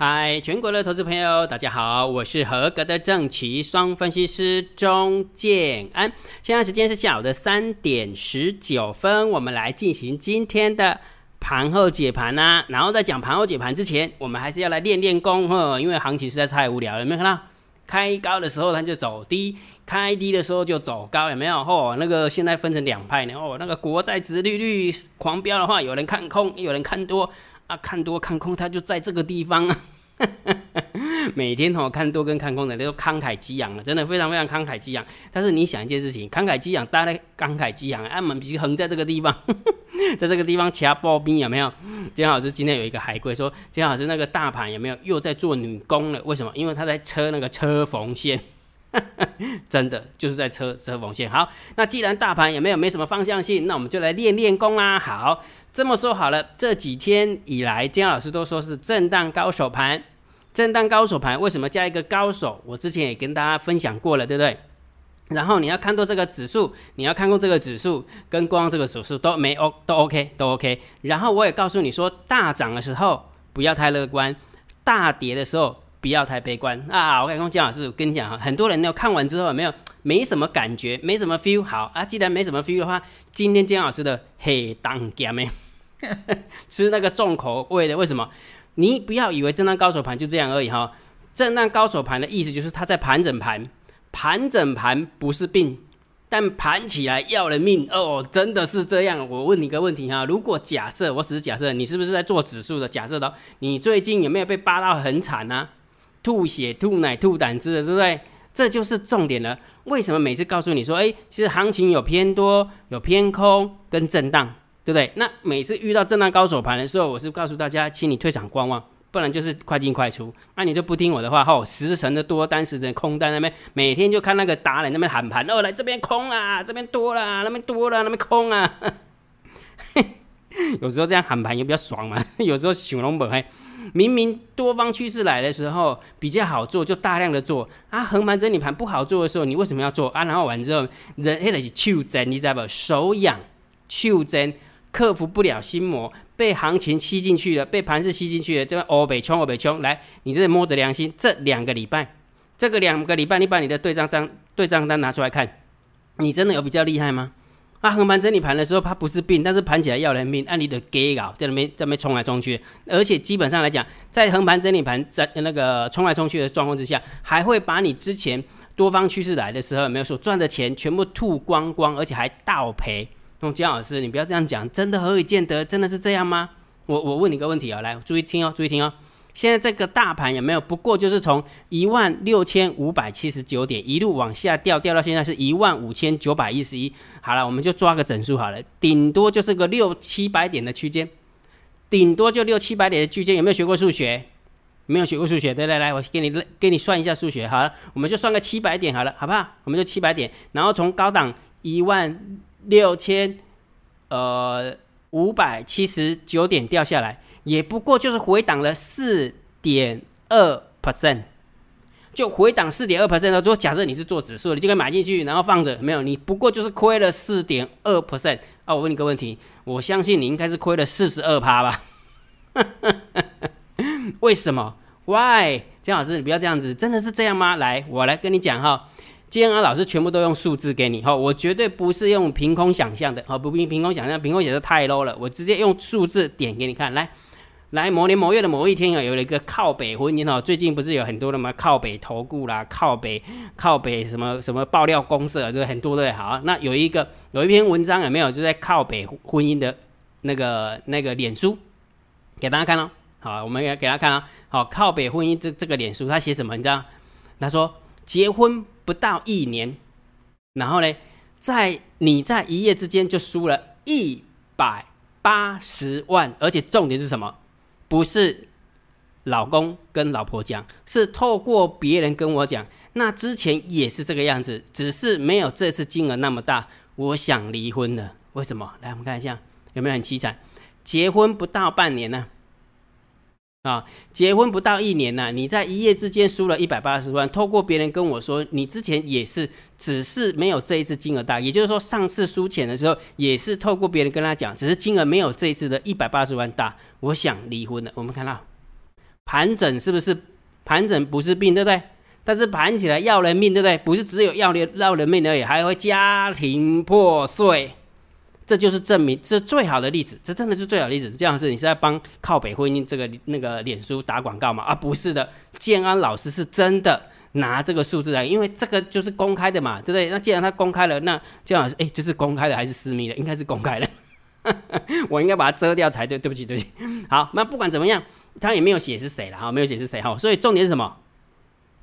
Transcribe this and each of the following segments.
嗨，全国的投资朋友，大家好，我是合格的正奇双分析师钟建安。现在时间是下午的三点十九分，我们来进行今天的盘后解盘呐。然后在讲盘后解盘之前，我们还是要来练练功呵，因为行情实在是太无聊了。有没有看到开高的时候它就走低，开低的时候就走高，有没有？哦，那个现在分成两派呢。哦，那个国债值利率狂飙的话，有人看空，有人看多。啊，看多看空，它就在这个地方啊。每天哦，看多跟看空的都慷慨激昂了，真的非常非常慷慨激昂。但是你想一件事情，慷慨激昂，大家慷慨激昂，啊，们必须横在这个地方，在这个地方掐爆兵有没有？金老师今天有一个海龟说，金老师那个大盘有没有又在做女工了？为什么？因为他在车那个车缝线。真的就是在车车缝线。好，那既然大盘也没有没什么方向性，那我们就来练练功啦。好，这么说好了，这几天以来，姜老师都说是震荡高手盘。震荡高手盘为什么加一个高手？我之前也跟大家分享过了，对不对？然后你要看到这个指数，你要看过这个指数跟光这个指数都没 O 都 OK 都 OK。然后我也告诉你说，大涨的时候不要太乐观，大跌的时候。不要太悲观啊！我刚刚姜老师，跟你讲哈，很多人呢看完之后有没有没什么感觉，没什么 feel。好啊，既然没什么 feel 的话，今天姜老师的黑当家咩，吃那个重口味的。为什么？你不要以为震荡高手盘就这样而已哈。震荡高手盘的意思就是它在盘整盘，盘整盘不是病。但盘起来要了命哦，真的是这样。我问你个问题哈，如果假设我只是假设，你是不是在做指数的？假设的，你最近有没有被扒到很惨呢？吐血、吐奶、吐胆汁的，对不对？这就是重点了。为什么每次告诉你说，哎，其实行情有偏多、有偏空跟震荡，对不对？那每次遇到震荡高手盘的时候，我是告诉大家，请你退场观望。不然就是快进快出，那你就不听我的话吼，十成的多单，十成空单那边，每天就看那个达人那边喊盘，哦，来这边空啊，这边多了，那边多了，那边空啊。有时候这样喊盘也比较爽嘛，有时候熊龙本还明明多方趋势来的时候比较好做，就大量的做啊，横盘整理盘不好做的时候，你为什么要做啊？然后完之后人黑的是手真，你知道不？手痒，手真。克服不了心魔，被行情吸进去了，被盘势吸进去了，就欧北冲欧北冲。来，你这摸着良心，这两个礼拜，这个两个礼拜，你把你的对账单对账单拿出来看，你真的有比较厉害吗？啊，横盘整理盘的时候，它不是病，但是盘起来要人命，按你的给搞在那边在那边冲来冲去，而且基本上来讲，在横盘整理盘在那个冲来冲去的状况之下，还会把你之前多方趋势来的时候没有所赚的钱全部吐光光，而且还倒赔。那姜老师，你不要这样讲，真的何以见得？真的是这样吗？我我问你个问题啊，来注意听哦，注意听哦。现在这个大盘有没有？不过就是从一万六千五百七十九点一路往下掉，掉到现在是一万五千九百一十一。好了，我们就抓个整数好了，顶多就是个六七百点的区间，顶多就六七百点的区间。有没有学过数学？没有学过数学？对来来，我给你给你算一下数学。好了，我们就算个七百点好了，好不好？我们就七百点，然后从高档一万。六千，呃，五百七十九点掉下来，也不过就是回档了四点二 percent，就回档四点二 percent 如果假设你是做指数，你就可以买进去，然后放着，没有，你不过就是亏了四点二 percent 啊！我问你个问题，我相信你应该是亏了四十二趴吧？为什么？Why？姜老师，你不要这样子，真的是这样吗？来，我来跟你讲哈。今天，老师全部都用数字给你哈，我绝对不是用凭空想象的哈，不凭凭空想象，凭空想象太 low 了，我直接用数字点给你看，来，来，某年某月的某一天啊，有了一个靠北婚姻哦，最近不是有很多的嘛，靠北投顾啦，靠北靠北什么什么爆料公社，对，很多对，好，那有一个有一篇文章有没有就在靠北婚姻的那个那个脸书给大家看哦，好，我们给给大家看啊，好，靠北婚姻这这个脸书他写什么？你知道？他说结婚。不到一年，然后呢，在你在一夜之间就输了一百八十万，而且重点是什么？不是老公跟老婆讲，是透过别人跟我讲。那之前也是这个样子，只是没有这次金额那么大。我想离婚了，为什么？来，我们看一下有没有很凄惨？结婚不到半年呢？啊结婚不到一年呐，你在一夜之间输了一百八十万。透过别人跟我说，你之前也是，只是没有这一次金额大。也就是说，上次输钱的时候，也是透过别人跟他讲，只是金额没有这一次的一百八十万大。我想离婚了。我们看到盘整是不是？盘整不是病，对不对？但是盘起来要人命，对不对？不是只有要人要人命而已，还会家庭破碎。这就是证明，这最好的例子，这真的是最好的例子。这样是你是在帮靠北婚姻这个那个脸书打广告吗？啊，不是的，建安老师是真的拿这个数字来，因为这个就是公开的嘛，对不对？那既然他公开了，那建安老师，哎，这是公开的还是私密的？应该是公开的，我应该把它遮掉才对。对不起，对不起。好，那不管怎么样。他也没有写是谁了哈，没有写是谁哈，所以重点是什么？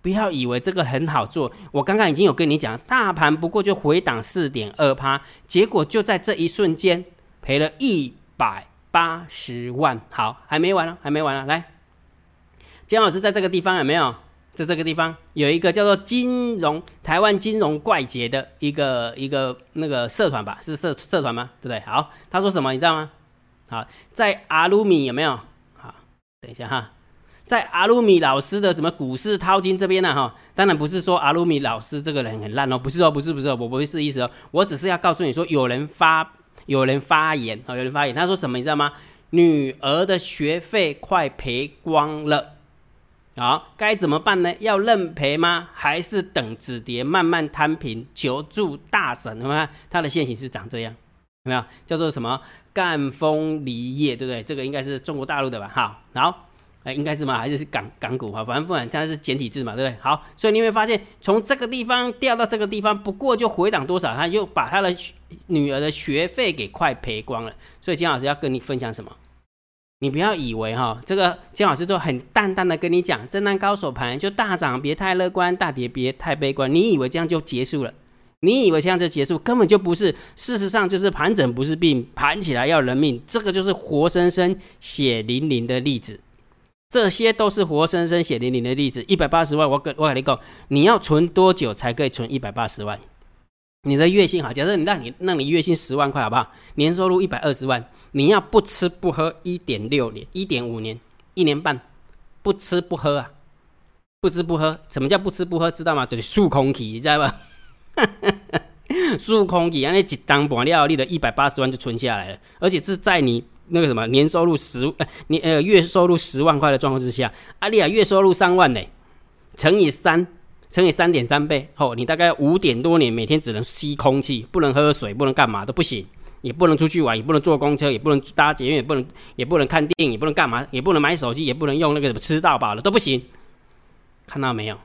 不要以为这个很好做，我刚刚已经有跟你讲，大盘不过就回档四点二趴，结果就在这一瞬间赔了一百八十万。好，还没完了，还没完了，来，姜老师在这个地方有没有？在这个地方有一个叫做金融台湾金融怪杰的一个一个那个社团吧，是社社团吗？对不对？好，他说什么你知道吗？好，在阿鲁米有没有？好等一下哈，在阿鲁米老师的什么股市淘金这边呢哈，当然不是说阿鲁米老师这个人很烂哦，不是哦，不是不是，哦我不是意思哦，我只是要告诉你说，有人发有人发言啊，有人发言，他说什么你知道吗？女儿的学费快赔光了，好，该怎么办呢？要认赔吗？还是等止跌慢慢摊平？求助大神，你看他的现形是长这样，有没有？叫做什么？赣锋锂业，对不对？这个应该是中国大陆的吧？好，好，哎，应该是吗？还是是港港股哈？反正不管，它是简体字嘛，对不对？好，所以你会发现，从这个地方掉到这个地方，不过就回档多少，他就把他的女儿的学费给快赔光了。所以金老师要跟你分享什么？你不要以为哈，这个金老师就很淡淡的跟你讲，震荡高手盘就大涨别太乐观，大跌别太悲观。你以为这样就结束了？你以为这样就结束，根本就不是。事实上，就是盘整不是病，盘起来要人命。这个就是活生生、血淋淋的例子。这些都是活生生、血淋淋的例子。一百八十万，我跟我跟你讲，你要存多久才可以存一百八十万？你的月薪好，假设你让你让你月薪十万块，好不好？年收入一百二十万，你要不吃不喝一点六年、一点五年、一年半，不吃不喝啊？不吃不喝，什么叫不吃不喝？知道吗？就是数空气，知道吧？数空气，安尼一当半了，你的一百八十万就存下来了，而且是在你那个什么年收入十呃年呃月收入十万块的状况之下，阿丽亚月收入三万呢，乘以三，乘以三点三倍，哦，你大概五点多年，每天只能吸空气，不能喝水，不能干嘛都不行，也不能出去玩，也不能坐公车，也不能搭捷运，也不能也不能看电影，也不能干嘛，也不能买手机，也不能用那个什么吃到饱了都不行，看到没有？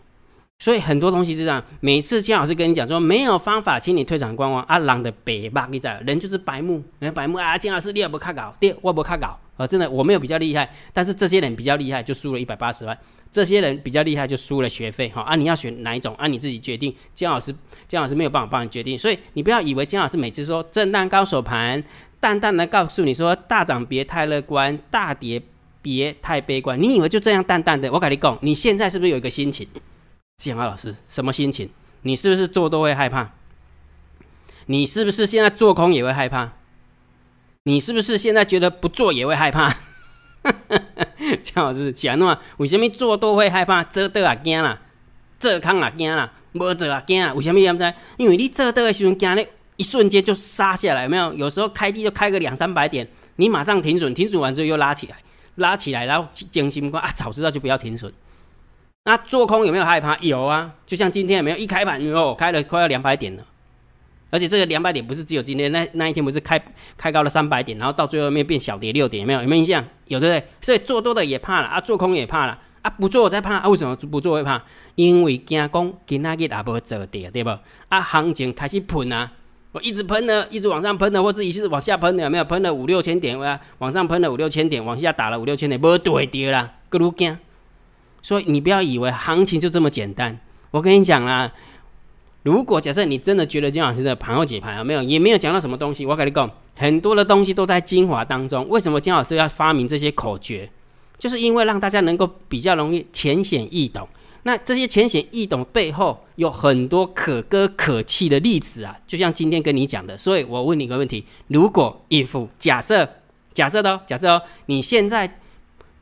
所以很多东西是这样，每次姜老师跟你讲说没有方法，请你退场观望。阿郎的白吧，你知道，人就是白目，人白目啊！姜老师，你也不看稿，对，我不看稿啊！真的，我没有比较厉害，但是这些人比较厉害，就输了一百八十万。这些人比较厉害，就输了学费。哈啊，你要选哪一种？啊，你自己决定。姜老师，姜老师没有办法帮你决定，所以你不要以为姜老师每次说震荡高手盘，淡淡的告诉你说大涨别太乐观，大跌别太悲观。你以为就这样淡淡的？我跟你讲，你现在是不是有一个心情？建华老师，什么心情？你是不是做多会害怕？你是不是现在做空也会害怕？你是不是现在觉得不做也会害怕？江老师讲嘛，为什么做多会害怕？做多也惊啦，做空也惊啦，无做也惊啊？为什么你知？因为你做多的时候惊咧，一瞬间就杀下来，没有？有时候开低就开个两三百点，你马上停损，停损完之后又拉起来，拉起来，然后惊心关啊！早知道就不要停损。那做空有没有害怕？有啊，就像今天有没有一开盘哦，开了快要两百点了，而且这个两百点不是只有今天那那一天不是开开高了三百点，然后到最后面变小跌六点，有没有？有没有印象？有对不对？所以做多的也怕了啊，做空也怕了啊，不做再怕啊？为什么不做会怕？因为惊讲今仔日也无做跌，对不？啊，行情开始喷啊，我一直喷呢，一直往上喷的，或者一直往下喷的，有没有？喷了五六千点啊，往上喷了五六千点，往下打了五六千点，无对跌啦，各路惊。所以你不要以为行情就这么简单。我跟你讲啦，如果假设你真的觉得金老师的盘后解盘啊没有，也没有讲到什么东西，我跟你讲，很多的东西都在精华当中。为什么金老师要发明这些口诀？就是因为让大家能够比较容易浅显易懂。那这些浅显易懂背后有很多可歌可泣的例子啊，就像今天跟你讲的。所以我问你一个问题：如果一副假设，假设的哦，假设哦，你现在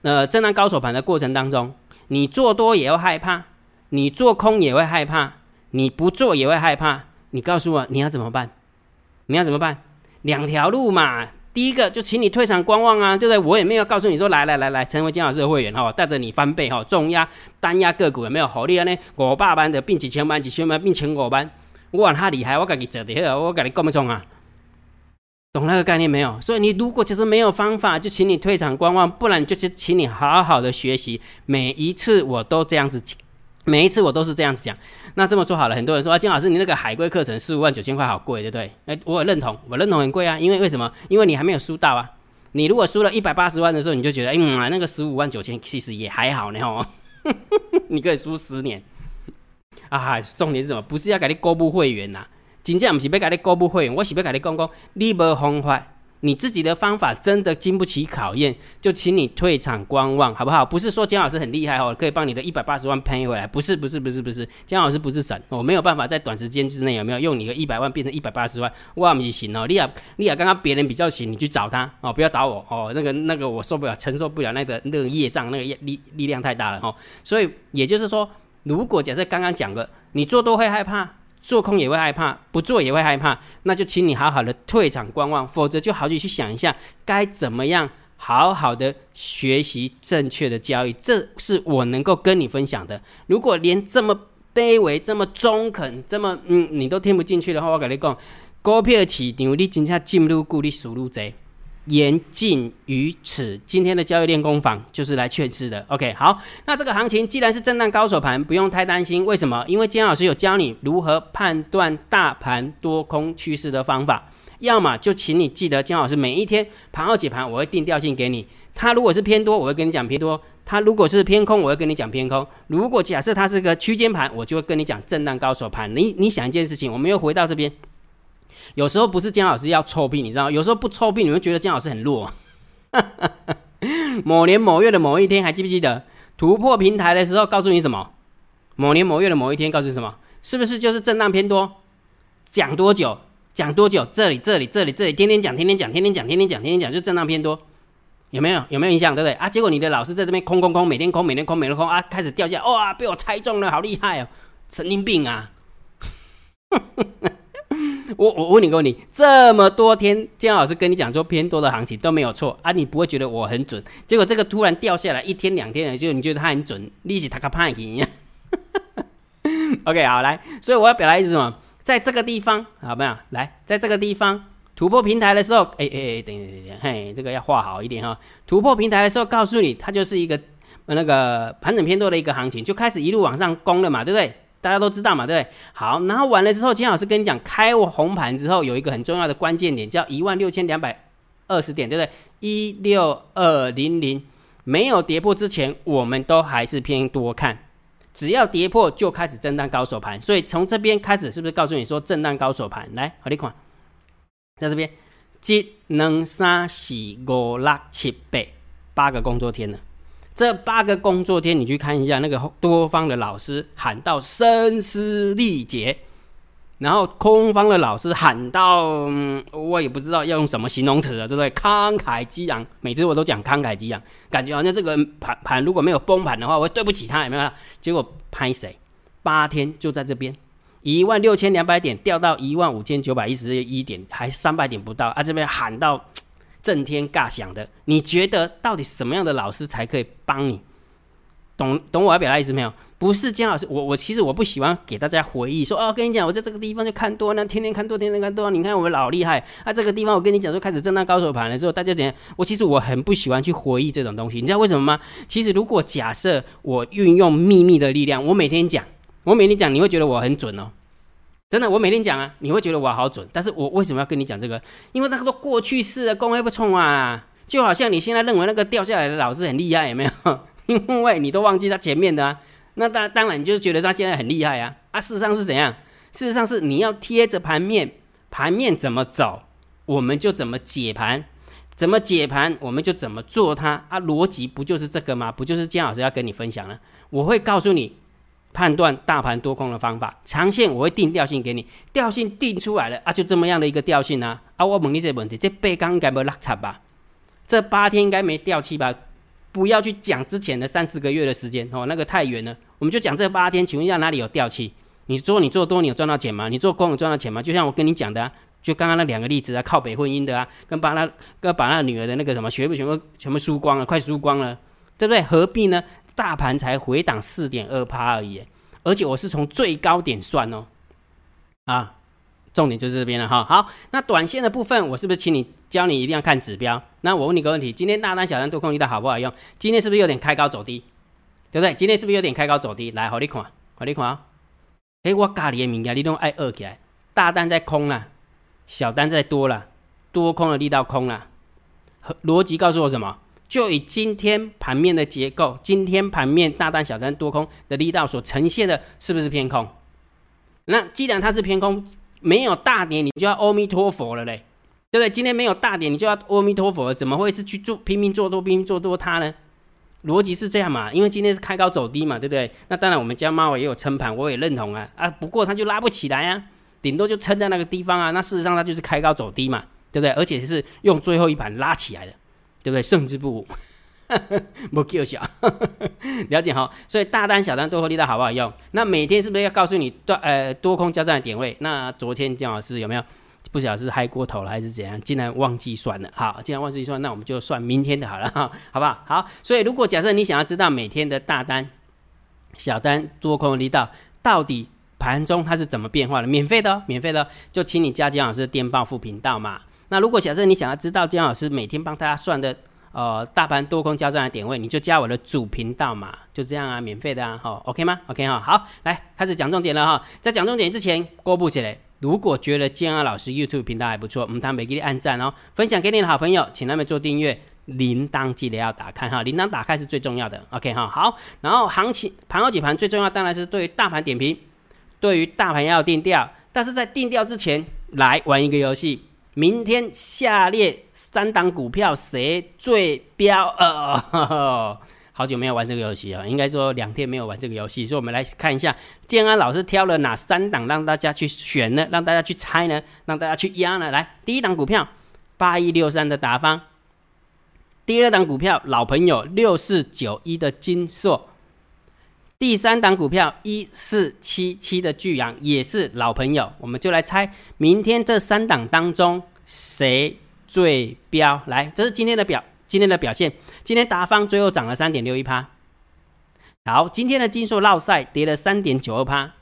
呃震荡高手盘的过程当中。你做多也会害怕，你做空也会害怕，你不做也会害怕。你告诉我你要怎么办？你要怎么办？两条路嘛。第一个就请你退场观望啊，对不对？我也没有告诉你说来来来来成为金老师的会员哈，带着你翻倍哈，重压单压个股有没有好厉害呢？五百万的变几千万，几千万变千五万，我讲他厉害，我自己做的，我跟你讲不冲啊？懂那个概念没有？所以你如果其实没有方法，就请你退场观望，不然就是请你好好的学习。每一次我都这样子讲，每一次我都是这样子讲。那这么说好了，很多人说啊，金老师你那个海归课程十五万九千块好贵，对不对？哎，我也认同，我认同很贵啊，因为为什么？因为你还没有输到啊。你如果输了一百八十万的时候，你就觉得，嗯，那个十五万九千其实也还好呢哦，你可以输十年啊。重点是什么？不是要给你公布会员呐。真正不是要给你公布会员，我是要给你讲讲，你无方法，你自己的方法真的经不起考验，就请你退场观望，好不好？不是说姜老师很厉害哦，可以帮你的一百八十万赔回来，不是，不是，不是，不是，姜老师不是神，我没有办法在短时间之内有没有用你的一百万变成一百八十万，我不是行哦。你也，你也刚刚别人比较行，你去找他哦，不要找我哦，那个那个我受不了，承受不了那个那个业障，那个力力量太大了哦。所以也就是说，如果假设刚刚讲的，你做多会害怕。做空也会害怕，不做也会害怕，那就请你好好的退场观望，否则就好去去想一下该怎么样好好的学习正确的交易，这是我能够跟你分享的。如果连这么卑微、这么中肯、这么嗯你都听不进去的话，我跟你讲，股票市场你真正进入股，你输入贼。言尽于此，今天的交易练功坊就是来劝示的。OK，好，那这个行情既然是震荡高手盘，不用太担心。为什么？因为金老师有教你如何判断大盘多空趋势的方法。要么就请你记得，金老师每一天盘后解盘，我会定调性给你。它如果是偏多，我会跟你讲偏多；它如果是偏空，我会跟你讲偏空。如果假设它是个区间盘，我就会跟你讲震荡高手盘。你你想一件事情，我们又回到这边。有时候不是姜老师要臭屁，你知道？有时候不臭屁，你会觉得姜老师很弱。某年某月的某一天，还记不记得突破平台的时候，告诉你什么？某年某月的某一天，告诉你什么？是不是就是震荡偏多？讲多久？讲多久？这里这里这里这里，天天讲，天天讲，天天讲，天天讲，天天讲，就震荡偏多，有没有？有没有印象？对不对？啊，结果你的老师在这边空空空，每天空，每天空，每天空啊，开始掉下，哇，被我猜中了，好厉害哦，神经病啊！我我问你个问题，这么多天姜老师跟你讲说偏多的行情都没有错啊，你不会觉得我很准？结果这个突然掉下来一天两天的，就你觉得它很准，利息它个派一样。OK，好来，所以我要表达意思什么？在这个地方，好没有？来，在这个地方突破平台的时候，哎哎哎，等等等等，嘿，这个要画好一点哈。突破平台的时候，告诉你它就是一个那个盘整偏多的一个行情，就开始一路往上攻了嘛，对不对？大家都知道嘛，对不对？好，然后完了之后，金老师跟你讲，开红盘之后有一个很重要的关键点，叫一万六千两百二十点，对不对？一六二零零没有跌破之前，我们都还是偏多看，只要跌破就开始震荡高手盘。所以从这边开始，是不是告诉你说震荡高手盘？来，好，你看，在这边，一、能、三、四、五、六、七、八，八个工作天了。这八个工作天，你去看一下那个多方的老师喊到声嘶力竭，然后空方的老师喊到，我也不知道要用什么形容词了，对不对？慷慨激昂，每次我都讲慷慨激昂，感觉好像这个盘盘如果没有崩盘的话，我对不起他，有没有？结果拍谁？八天就在这边，一万六千两百点掉到一万五千九百一十一点，还三百点不到啊！这边喊到。震天尬响的，你觉得到底什么样的老师才可以帮你？懂懂我要表达意思没有？不是姜老师，我我其实我不喜欢给大家回忆说哦，跟你讲，我在这个地方就看多，那天天看多，天天看多，你看我们老厉害啊！这个地方我跟你讲，就开始震荡高手盘了之后，大家怎样？我其实我很不喜欢去回忆这种东西，你知道为什么吗？其实如果假设我运用秘密的力量，我每天讲，我每天讲，你会觉得我很准哦。真的，我每天讲啊，你会觉得我好准，但是我为什么要跟你讲这个？因为那个都过去式的，公会不冲啊，就好像你现在认为那个掉下来的老师很厉害，有没有？因为你都忘记他前面的啊，那当当然你就觉得他现在很厉害啊啊！事实上是怎样？事实上是你要贴着盘面，盘面怎么走，我们就怎么解盘，怎么解盘，我们就怎么做它啊！逻辑不就是这个吗？不就是姜老师要跟你分享了？我会告诉你。判断大盘多空的方法，长线我会定调性给你，调性定出来了啊，就这么样的一个调性啊。啊，我问你这个问题，这背刚应该没落差吧？这八天应该没掉期吧？不要去讲之前的三四个月的时间哦，那个太远了。我们就讲这八天，请问一下哪里有掉期？你做你做多，你有赚到钱吗？你做空有赚到钱吗？就像我跟你讲的，啊就刚刚那两个例子啊，靠北混音的啊，跟把那跟把那女儿的那个什么学费全部全部输光了，快输光了，对不对？何必呢？大盘才回档四点二趴而已，而且我是从最高点算哦，啊，重点就是这边了哈。好，那短线的部分，我是不是请你教你一定要看指标？那我问你个问题：今天大单、小单多空力道好不好用？今天是不是有点开高走低？对不对？今天是不是有点开高走低？来，好你看，好你看啊！哎，我家里的物件你都爱二起来，大单在空了，小单在多了，多空的力道空了。逻辑告诉我什么？就以今天盘面的结构，今天盘面大单、小单多空的力道所呈现的，是不是偏空？那既然它是偏空，没有大跌，你就要阿弥陀佛了嘞，对不对？今天没有大跌，你就要阿弥陀佛了，怎么会是去做拼命做多、拼命做多它呢？逻辑是这样嘛？因为今天是开高走低嘛，对不对？那当然，我们家猫也有撑盘，我也认同啊啊！不过它就拉不起来啊，顶多就撑在那个地方啊。那事实上它就是开高走低嘛，对不对？而且是用最后一盘拉起来的，对不对？胜之不武，不够小，了解哈。所以大单、小单多空力道好不好用？那每天是不是要告诉你多呃多空交战的点位？那昨天姜老师有没有？不晓得是嗨过头了还是怎样，竟然忘记算了。好，既然忘记算，那我们就算明天的好了，哈，好不好？好，所以如果假设你想要知道每天的大单、小单、多空力道到底盘中它是怎么变化的，免费的，免费的，就请你加姜老师的电报副频道嘛。那如果假设你想要知道姜老师每天帮大家算的，呃，大盘多空交战的点位，你就加我的主频道嘛，就这样啊，免费的啊，好，OK 吗？OK 哈，好，来开始讲重点了哈，在讲重点之前，过布起来。如果觉得建安老师 YouTube 频道还不错，我们当每给你按赞哦，分享给你的好朋友，请他们做订阅，铃铛记得要打开哈，铃铛打开是最重要的。OK 哈，好，然后行情盘后几盘最重要当然是对于大盘点评，对于大盘要定调，但是在定调之前来玩一个游戏，明天下列三档股票谁最标？呃。好久没有玩这个游戏啊，应该说两天没有玩这个游戏，所以我们来看一下建安老师挑了哪三档让大家去选呢？让大家去猜呢？让大家去压呢？来，第一档股票八一六三的达方，第二档股票老朋友六四九一的金硕，第三档股票一四七七的巨阳也是老朋友，我们就来猜明天这三档当中谁最标？来，这是今天的表。今天的表现，今天达方最后涨了三点六一趴。好，今天的金硕绕赛跌了三点九二趴。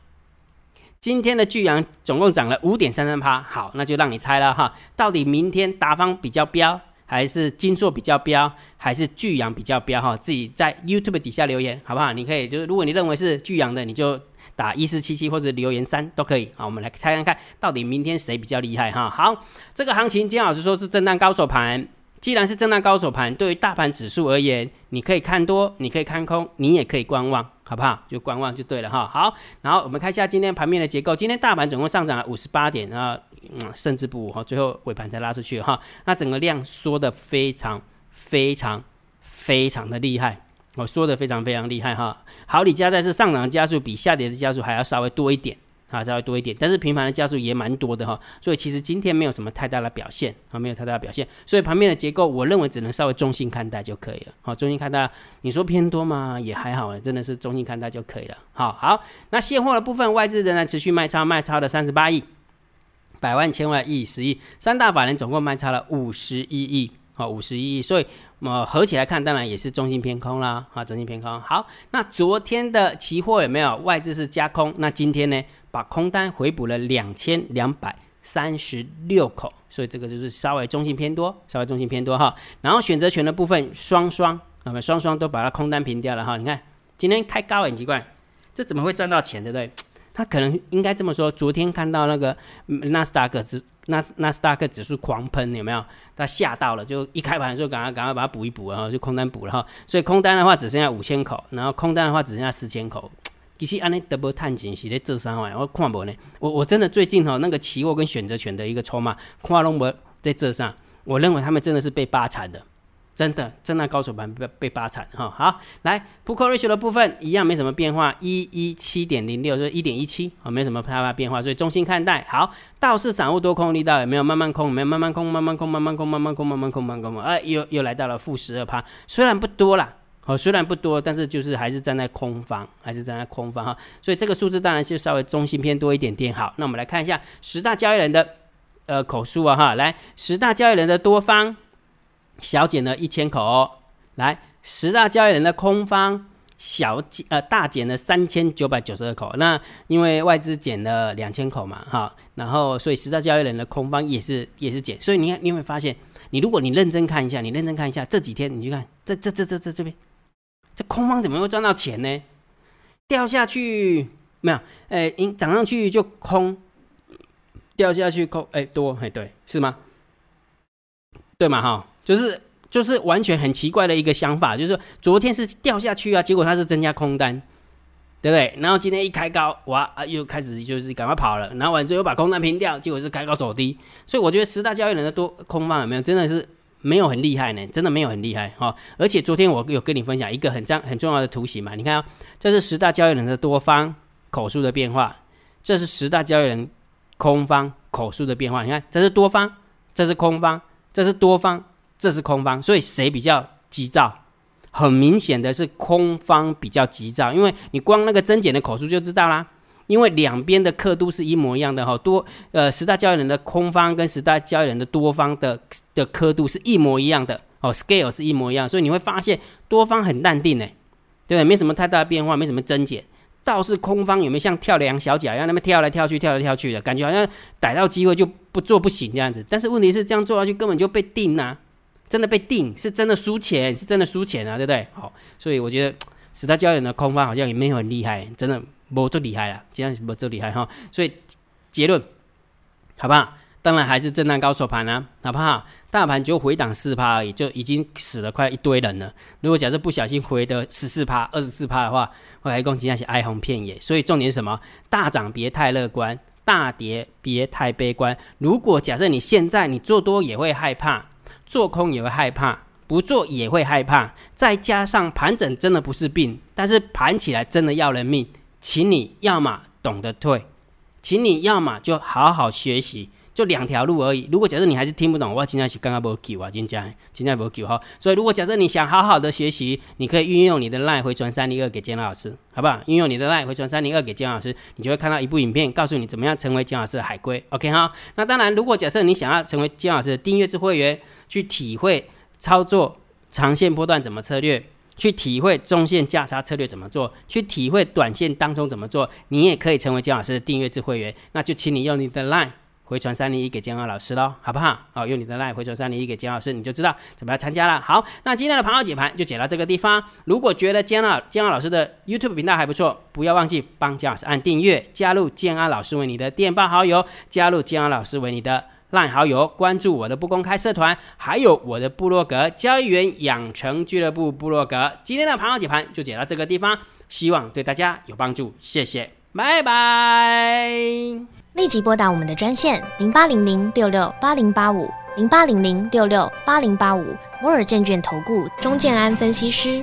今天的巨阳总共涨了五点三三趴。好，那就让你猜了哈，到底明天达方比较标，还是金硕比较标，还是巨阳比较标哈？自己在 YouTube 底下留言好不好？你可以就是如果你认为是巨阳的，你就打一四七七或者留言三都可以。好，我们来猜看看到底明天谁比较厉害哈？好，这个行情金老师说是震荡高手盘。既然是震荡高手盘，对于大盘指数而言，你可以看多，你可以看空，你也可以观望，好不好？就观望就对了哈。好，然后我们看一下今天盘面的结构。今天大盘总共上涨了五十八点啊，嗯，甚至不哈，最后尾盘才拉出去哈。那整个量缩的非常非常非常的厉害，我说的非常非常厉害哈。好，你加在是上涨的加速比下跌的加速还要稍微多一点。啊，稍微多一点，但是平盘的加速也蛮多的哈，所以其实今天没有什么太大的表现啊，没有太大的表现，所以盘面的结构，我认为只能稍微中性看待就可以了。好，中性看待，你说偏多吗？也还好，真的是中性看待就可以了。好好，那现货的部分，外资仍然持续卖超，卖超的三十八亿，百万、千万、亿、十亿，三大法人总共卖差了五十一亿，好，五十一亿，所以呃合起来看，当然也是中性偏空啦，啊，中性偏空。好，那昨天的期货有没有外资是加空？那今天呢？把空单回补了两千两百三十六口，所以这个就是稍微中性偏多，稍微中性偏多哈。然后选择权的部分双双，那么双双都把它空单平掉了哈。你看今天开高很奇怪，这怎么会赚到钱，对不对？他可能应该这么说，昨天看到那个纳斯达克指纳纳斯达克指数狂喷，有没有？他吓到了，就一开盘的时候赶快赶快把它补一补，然后就空单补了哈。所以空单的话只剩下五千口，然后空单的话只剩下四千口。其实安尼 double 探钱是咧做啥玩？我看无呢。我我真的最近哈那个期货跟选择权的一个筹码，看拢无在这上。我认为他们真的是被扒惨的，真的，真的高手盘被被扒惨哈。好，来 p u c ratio 的部分一样没什么变化，一一七点零六就是一点一七啊，没什么太大变化，所以中心看待。好，倒是散户多空力道有没有慢慢空？没有慢慢空，慢慢空，慢慢空，慢慢空，慢慢空，慢慢空，哎，又又来到了负十二趴，虽然不多啦。哦，虽然不多，但是就是还是站在空方，还是站在空方哈，所以这个数字当然就稍微中性偏多一点点。好，那我们来看一下十大交易人的呃口述啊哈，来十大交易人的多方小减了一千口哦，来十大交易人的空方。小减呃大减了三千九百九十二口，那因为外资减了两千口嘛，哈，然后所以十大交易人的空方也是也是减，所以你看你会发现，你如果你认真看一下，你认真看一下这几天，你去看这这这这这这边，这空方怎么会赚到钱呢？掉下去没有？哎，涨上去就空，掉下去空，哎多哎对是吗？对嘛哈，就是。就是完全很奇怪的一个想法，就是昨天是掉下去啊，结果它是增加空单，对不对？然后今天一开高，哇啊，又开始就是赶快跑了，然后完之后又把空单平掉，结果是开高走低。所以我觉得十大交易人的多空方有没有真的是没有很厉害呢？真的没有很厉害哈。而且昨天我有跟你分享一个很重很重要的图形嘛，你看啊，这是十大交易人的多方口数的变化，这是十大交易人空方口数的变化。你看，这是多方，这是空方，这是多方。这是空方，所以谁比较急躁？很明显的是空方比较急躁，因为你光那个增减的口数就知道啦。因为两边的刻度是一模一样的哈，多呃十大交易人的空方跟十大交易人的多方的的刻度是一模一样的哦，scale 是一模一样，所以你会发现多方很淡定呢，对不对？没什么太大的变化，没什么增减。倒是空方有没有像跳梁小脚一样，那么跳来跳去，跳来跳去的感觉，好像逮到机会就不做不行这样子。但是问题是这样做下去根本就被定啊。真的被定，是真的输钱，是真的输钱啊，对不对？好，所以我觉得十大交易人的空方好像也没有很厉害，真的没这厉害了，这样没这厉害哈。所以结论好不好？当然还是震荡高手盘啊，好不好？大盘就回档四趴而已，就已经死了快一堆人了。如果假设不小心回的十四趴、二十四趴的话，后来攻击那些哀鸿遍野。所以重点是什么？大涨别太乐观，大跌别太悲观。如果假设你现在你做多也会害怕。做空也会害怕，不做也会害怕，再加上盘整真的不是病，但是盘起来真的要人命，请你要么懂得退，请你要么就好好学习，就两条路而已。如果假设你还是听不懂，我今天是刚刚没救啊，今天今天没救哈。所以如果假设你想好好的学习，你可以运用你的 line 回传三零二给姜老师，好不好？运用你的 line 回传三零二给姜老师，你就会看到一部影片，告诉你怎么样成为姜老师的海龟。OK 哈。那当然，如果假设你想要成为姜老师的订阅制会员。去体会操作长线波段怎么策略，去体会中线价差策略怎么做，去体会短线当中怎么做，你也可以成为姜老师的订阅制会员。那就请你用你的 line 回传三零一给姜老师喽，好不好？好，用你的 line 回传三零一给姜老师，你就知道怎么样参加了。好，那今天的盘后解盘就解到这个地方。如果觉得姜老姜老师的 YouTube 频道还不错，不要忘记帮姜老师按订阅，加入建安老师为你的电报好友，加入建安老师为你的。赖好友，关注我的不公开社团，还有我的部落格交易员养成俱乐部部落格。今天的盘后解盘就解到这个地方，希望对大家有帮助，谢谢，拜拜。立即拨打我们的专线零八零零六六八零八五零八零零六六八零八五摩尔证券投顾钟建安分析师。